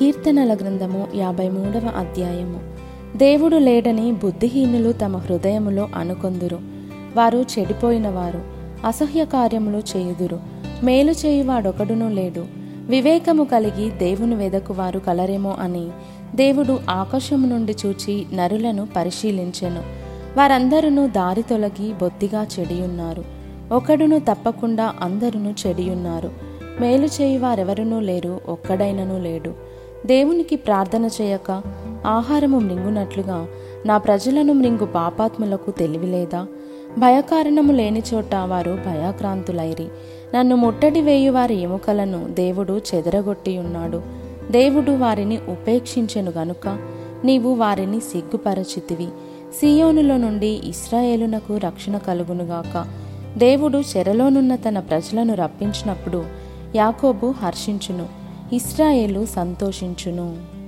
కీర్తనల గ్రంథము యాభై మూడవ అధ్యాయము. దేవుడు లేడని బుద్ధిహీనులు తమ హృదయములో అనుకొందురు. వారు చెడిపోయిన వారు అసహ్య కార్యములు చేయుదురు. మేలు చేయువాడొకడును లేడు. వివేకము కలిగి దేవుని వెదకు వారు కలరేమో అని దేవుడు ఆకాశము నుండి చూచి నరులను పరిశీలించెను. వారందరూ దారి తొలగి బొత్తిగా చెడియున్నారు. ఒకడును తప్పకుండా అందరును చెడియున్నారు. మేలు చేయి వారెవరునూ లేరు ఒక్కడైనను లేడు. దేవునికి ప్రార్థన చేయక ఆహారము మృంగునట్లుగా నా ప్రజలను మృంగు పాపాత్ములకు తెలివిలేదా? భయకారణము లేని చోట వారు భయాక్రాంతులైరి. నన్ను ముట్టడి వేయు వారి ఎముకలను దేవుడు చెదరగొట్టి ఉన్నాడు. దేవుడు వారిని ఉపేక్షించెను గనుక నీవు వారిని సిగ్గుపరచితివి. సియోనులో నుండి ఇస్రాయేలునకు రక్షణ కలుగునుగాక దేవుడు చెరలోనున్న తన ప్రజలను రప్పించినప్పుడు యాకోబు హర్షించును. ఇస్రాయేలు సంతోషించును.